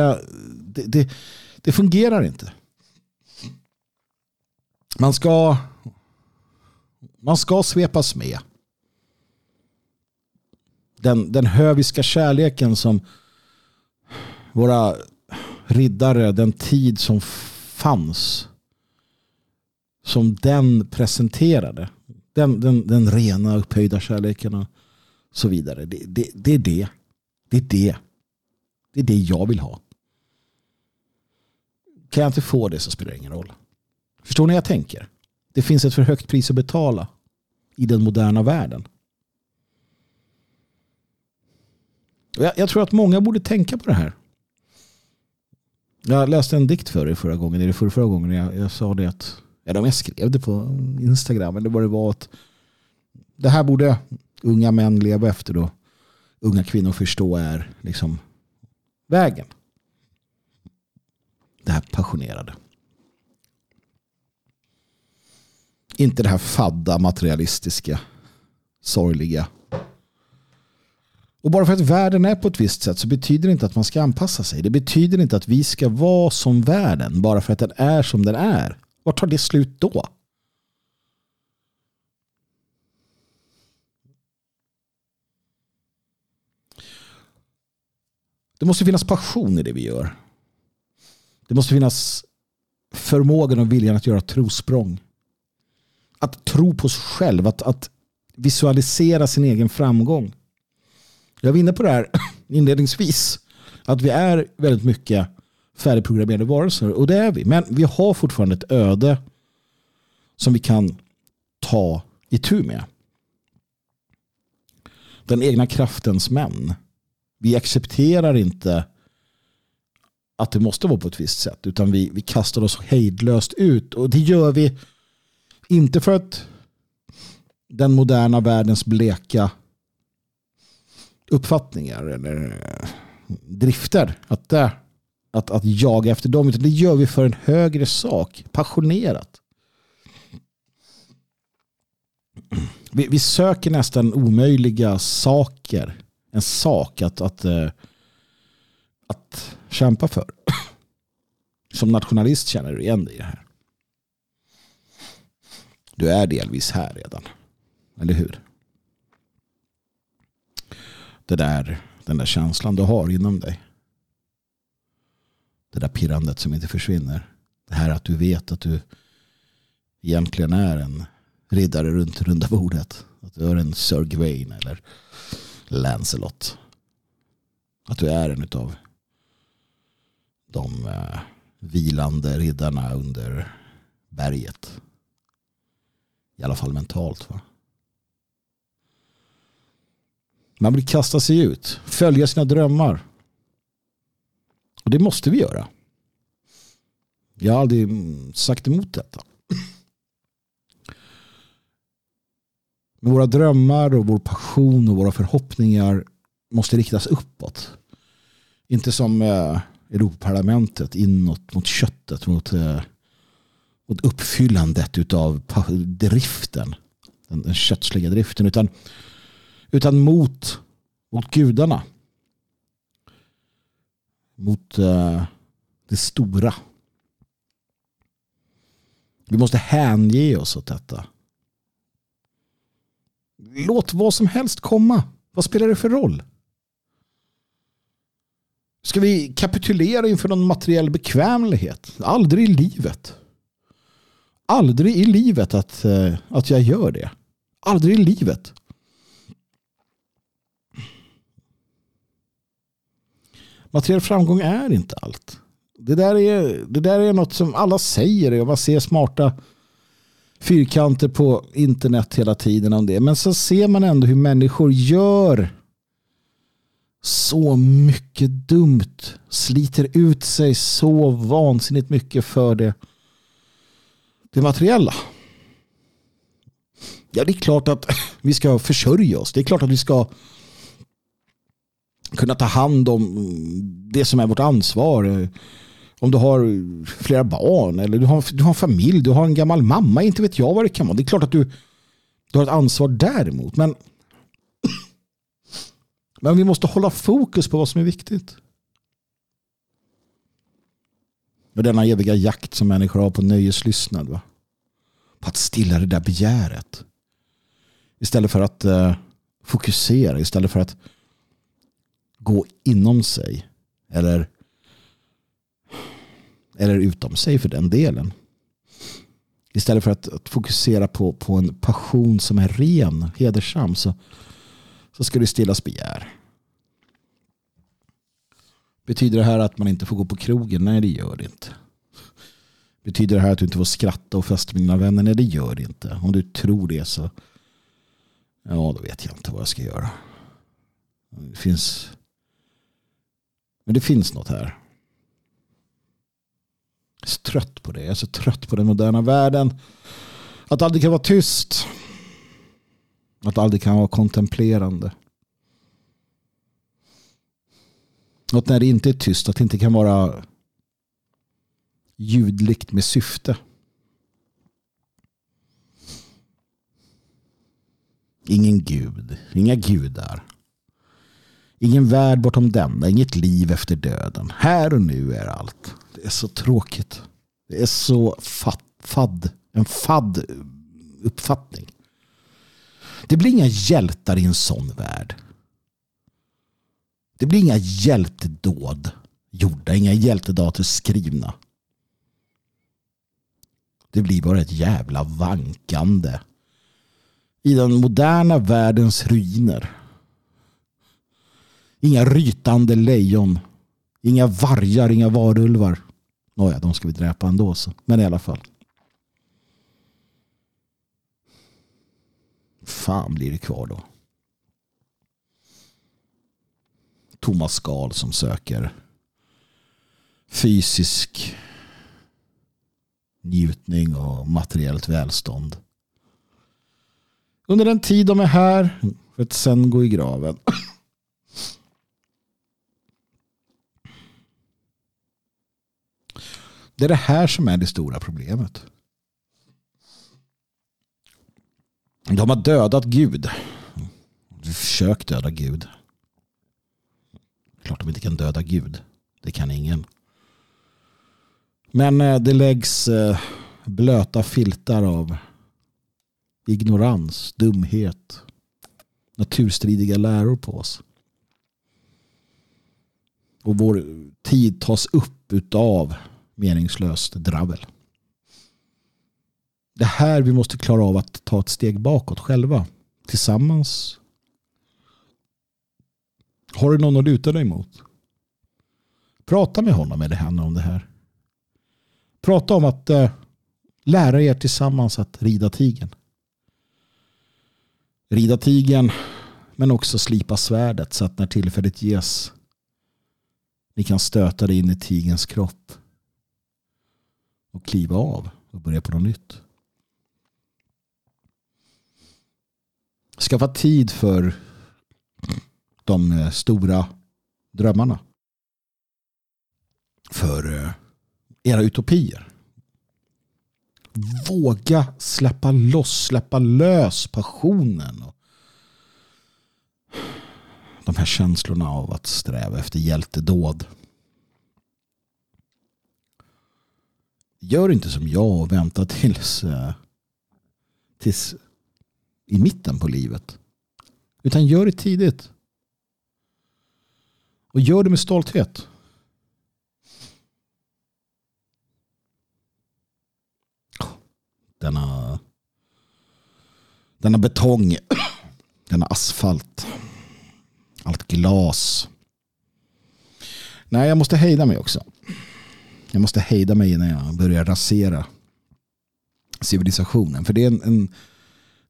det, det, det fungerar inte. Man ska man ska svepas med. Den, den höviska kärleken som våra riddare, den tid som fanns som den presenterade. Den, den, den rena upphöjda kärleken och så vidare. Det, det, det är det. Det är det. Det är det jag vill ha. Kan jag inte få det så spelar det ingen roll. Förstår ni vad jag tänker? Det finns ett för högt pris att betala i den moderna världen. Jag, jag tror att många borde tänka på det här. Jag läste en dikt för er förra gången, eller förra, förra gången jag, jag sa det att, ja, jag skrev det på Instagram, eller vad det var att det här borde unga män leva efter då. Unga kvinnor förstå är liksom vägen. Det här passionerade. Inte det här fadda, materialistiska, sorgliga. Och bara för att världen är på ett visst sätt så betyder det inte att man ska anpassa sig. Det betyder inte att vi ska vara som världen bara för att den är som den är. Var tar det slut då? Det måste finnas passion i det vi gör. Det måste finnas förmågan och viljan att göra trosprång. Att tro på sig själv, att, att visualisera sin egen framgång. Jag var inne på det här inledningsvis. Att vi är väldigt mycket färdigprogrammerade varelser. Och det är vi. Men vi har fortfarande ett öde som vi kan ta i tur med. Den egna kraftens män. Vi accepterar inte att det måste vara på ett visst sätt. Utan vi, vi kastar oss hejdlöst ut. Och det gör vi inte för att den moderna världens bleka uppfattningar eller eh, drifter. Att, det, att, att jaga efter dem. Utan det gör vi för en högre sak. Passionerat. Vi, vi söker nästan omöjliga saker. En sak att, att, eh, att kämpa för. Som nationalist känner du igen dig i det här. Du är delvis här redan. Eller hur? Det där, den där känslan du har inom dig. Det där pirrandet som inte försvinner. Det här att du vet att du egentligen är en riddare runt runda bordet. Att du är en Sir Gawain eller Lancelot. Att du är en av de eh, vilande riddarna under berget. I alla fall mentalt. Va? Man vill kasta sig ut, följa sina drömmar. Och det måste vi göra. Jag har aldrig mm, sagt emot detta. Men våra drömmar och vår passion och våra förhoppningar måste riktas uppåt. Inte som eh, Europaparlamentet inåt mot köttet, mot, eh, mot uppfyllandet av driften. Den, den köttsliga driften. Utan utan mot, mot gudarna. Mot eh, det stora. Vi måste hänge oss åt detta. Låt vad som helst komma. Vad spelar det för roll? Ska vi kapitulera inför någon materiell bekvämlighet? Aldrig i livet. Aldrig i livet att, eh, att jag gör det. Aldrig i livet. Materiell framgång är inte allt. Det där är, det där är något som alla säger och man ser smarta fyrkanter på internet hela tiden om det. Men så ser man ändå hur människor gör så mycket dumt. Sliter ut sig så vansinnigt mycket för det, det materiella. Ja, det är klart att vi ska försörja oss. Det är klart att vi ska kunna ta hand om det som är vårt ansvar. Om du har flera barn eller du har, du har en familj, du har en gammal mamma, inte vet jag vad det kan vara. Det är klart att du, du har ett ansvar däremot. Men, men vi måste hålla fokus på vad som är viktigt. Och denna eviga jakt som människor har på nöjeslystnad. Va? På att stilla det där begäret. Istället för att eh, fokusera, istället för att gå inom sig. Eller Eller utom sig för den delen. Istället för att, att, fokusera på, på en passion som är ren, hedersam, så, så ska det stillas begär. Betyder det här att man inte får gå på krogen? Nej, det gör det inte. Betyder det här att du inte får skratta och festa med dina vänner? Nej, det gör det inte. Om du tror det så ja, då vet jag inte vad jag ska göra. Det finns men det finns något här. Jag är så trött på det. Jag är så trött på den moderna världen. Att aldrig kan vara tyst. Att aldrig kan vara kontemplerande. Att när det inte är tyst, att det inte kan vara ljudligt med syfte. Ingen gud, inga gudar. Ingen värld bortom denna, inget liv efter döden. Här och nu är allt. Det är så tråkigt. Det är så fadd, en fadd uppfattning. Det blir inga hjältar i en sån värld. Det blir inga hjältedåd gjorda, inga hjältedater skrivna. Det blir bara ett jävla vankande i den moderna världens ruiner. Inga rytande lejon. Inga vargar, inga varulvar. Nåja, de ska vi dräpa ändå. Så. Men i alla fall. Fan blir det kvar då? Thomas Skal som söker fysisk njutning och materiellt välstånd. Under den tid de är här för att sen gå i graven. Det är det här som är det stora problemet. De har dödat Gud. Försökt döda Gud. Klart de inte kan döda Gud. Det kan ingen. Men eh, det läggs eh, blöta filtar av ignorans, dumhet, naturstridiga läror på oss. Och vår tid tas upp utav meningslöst dravel. Det här vi måste klara av att ta ett steg bakåt själva. Tillsammans. Har du någon att luta dig mot? Prata med honom eller henne om det här. Prata om att eh, lära er tillsammans att rida tigen. Rida tigen men också slipa svärdet så att när tillfället ges ni kan stöta det in i tigens kropp och kliva av och börja på något nytt. Skaffa tid för de eh, stora drömmarna. För eh, era utopier. Våga släppa loss, släppa lös passionen. Och de här känslorna av att sträva efter hjältedåd. Gör inte som jag och vänta tills, eh, tills i mitten på livet. Utan gör det tidigt. Och gör det med stolthet. Denna, denna betong, denna asfalt, allt glas. Nej, jag måste hejda mig också. Jag måste hejda mig innan jag börjar rasera civilisationen. För det är en, en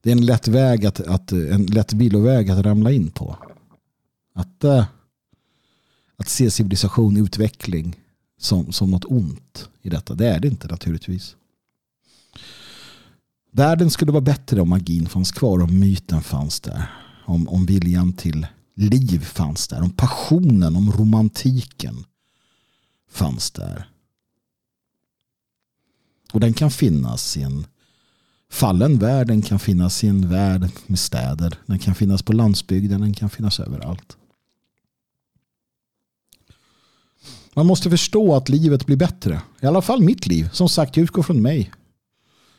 det är en lätt väg att, att, en lätt villoväg att ramla in på. Att, äh, att se civilisation, utveckling som, som något ont i detta. Det är det inte naturligtvis. Världen skulle vara bättre om magin fanns kvar, om myten fanns där. Om, om viljan till liv fanns där, om passionen, om romantiken fanns där. Och den kan finnas i en fallen värld, den kan finnas i en värld med städer, den kan finnas på landsbygden, den kan finnas överallt. Man måste förstå att livet blir bättre. I alla fall mitt liv. Som sagt, jag utgår från mig.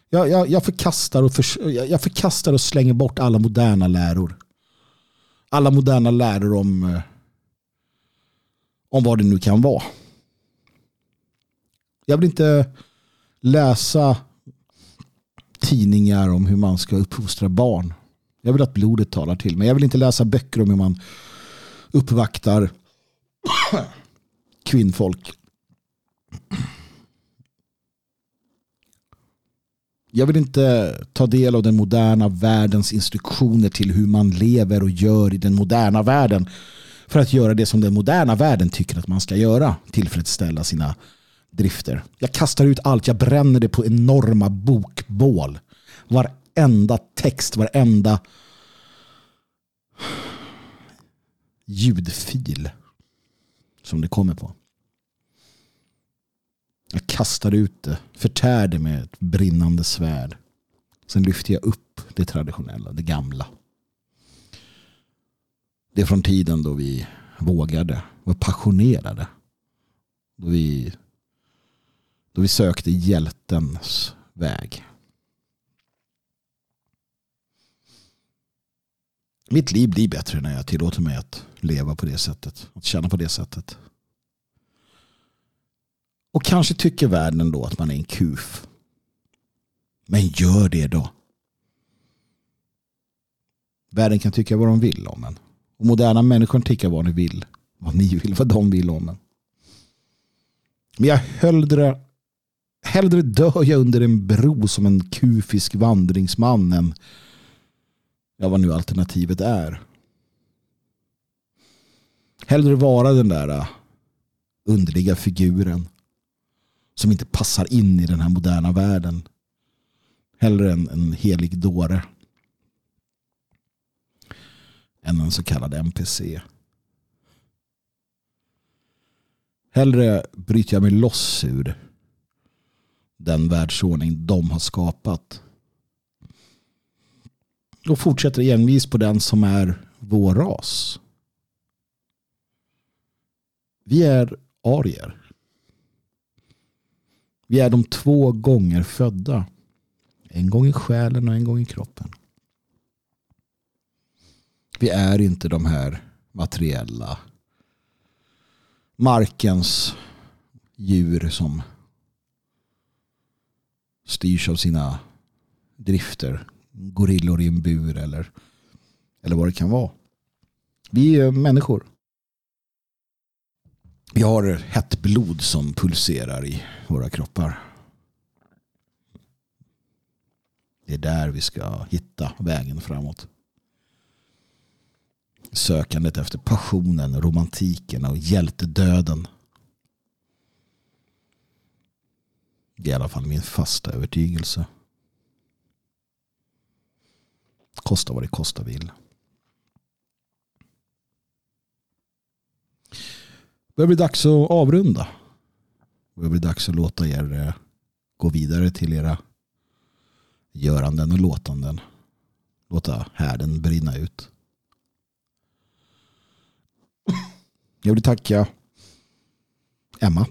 Jag, jag, jag, förkastar och för, jag förkastar och slänger bort alla moderna läror. Alla moderna läror om, eh, om vad det nu kan vara. Jag vill inte läsa tidningar om hur man ska uppfostra barn. Jag vill att blodet talar till mig. Jag vill inte läsa böcker om hur man uppvaktar kvinnfolk. Jag vill inte ta del av den moderna världens instruktioner till hur man lever och gör i den moderna världen för att göra det som den moderna världen tycker att man ska göra. Tillfredsställa sina drifter. Jag kastar ut allt, jag bränner det på enorma bokbål. Varenda text, varenda ljudfil som det kommer på. Jag kastar ut det, förtär det med ett brinnande svärd. Sen lyfter jag upp det traditionella, det gamla. Det är från tiden då vi vågade, var passionerade. Då vi, då vi sökte hjältens väg. Mitt liv blir bättre när jag tillåter mig att leva på det sättet. Att känna på det sättet. Och kanske tycker världen då att man är en kuf. Men gör det då. Världen kan tycka vad de vill om en. Och moderna människor tycker vad ni vill. Vad ni vill, vad de vill om en. Men jag hellre, hellre dör jag under en bro som en kufisk vandringsman än ja, vad nu alternativet är. Hellre vara den där äh, underliga figuren som inte passar in i den här moderna världen. Hellre en, en helig dåre än en så kallad NPC. Hellre bryter jag mig loss ur den världsordning de har skapat. Och fortsätter envis på den som är vår ras. Vi är arier. Vi är de två gånger födda. En gång i själen och en gång i kroppen. Vi är inte de här materiella markens djur som styrs av sina drifter. Gorillor i en bur eller, eller vad det kan vara. Vi är människor. Vi har hett blod som pulserar i våra kroppar. Det är där vi ska hitta vägen framåt. Sökandet efter passionen, romantiken och hjältedöden. Det är i alla fall min fasta övertygelse. Kosta vad det kosta vill. Det börjar bli dags att avrunda. Det börjar bli dags att låta er eh, gå vidare till era göranden och låtanden. Låta härden brinna ut. Jag vill tacka Emma,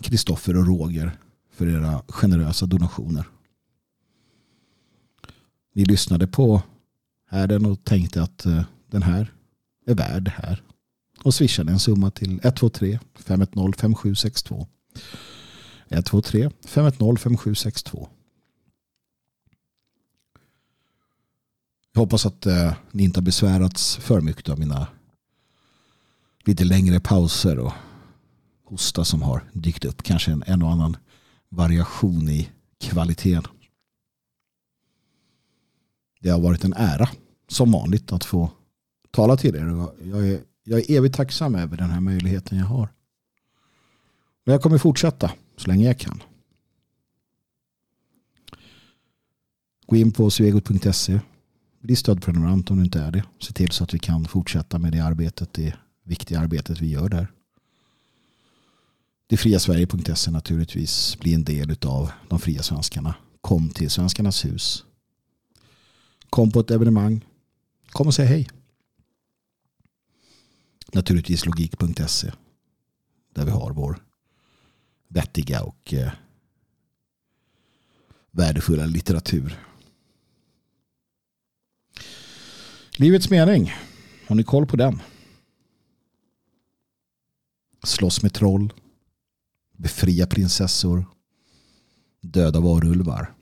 Kristoffer och Roger för era generösa donationer. Ni lyssnade på härden och tänkte att eh, den här är värd det här. Och swishade en summa till 123 510 5762. 123 510 5762. Jag hoppas att eh, ni inte har besvärats för mycket av mina lite längre pauser och hosta som har dykt upp. Kanske en, en och annan variation i kvaliteten. Det har varit en ära som vanligt att få tala till er. Jag är, jag är evigt tacksam över den här möjligheten jag har. Och jag kommer fortsätta så länge jag kan. Gå in på svegot.se. Bli stödprenumerant om du inte är det. Se till så att vi kan fortsätta med det arbetet, det viktiga arbetet vi gör där. Det fria Sverige.se naturligtvis. Bli en del av de fria svenskarna. Kom till Svenskarnas hus. Kom på ett evenemang. Kom och säg hej. Naturligtvis logik.se. Där vi har vår vettiga och eh, värdefulla litteratur. Livets mening. Har ni koll på den? Slåss med troll. Befria prinsessor. Döda varulvar.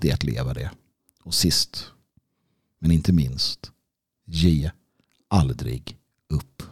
Det är att leva det. Och sist, men inte minst, ge aldrig upp.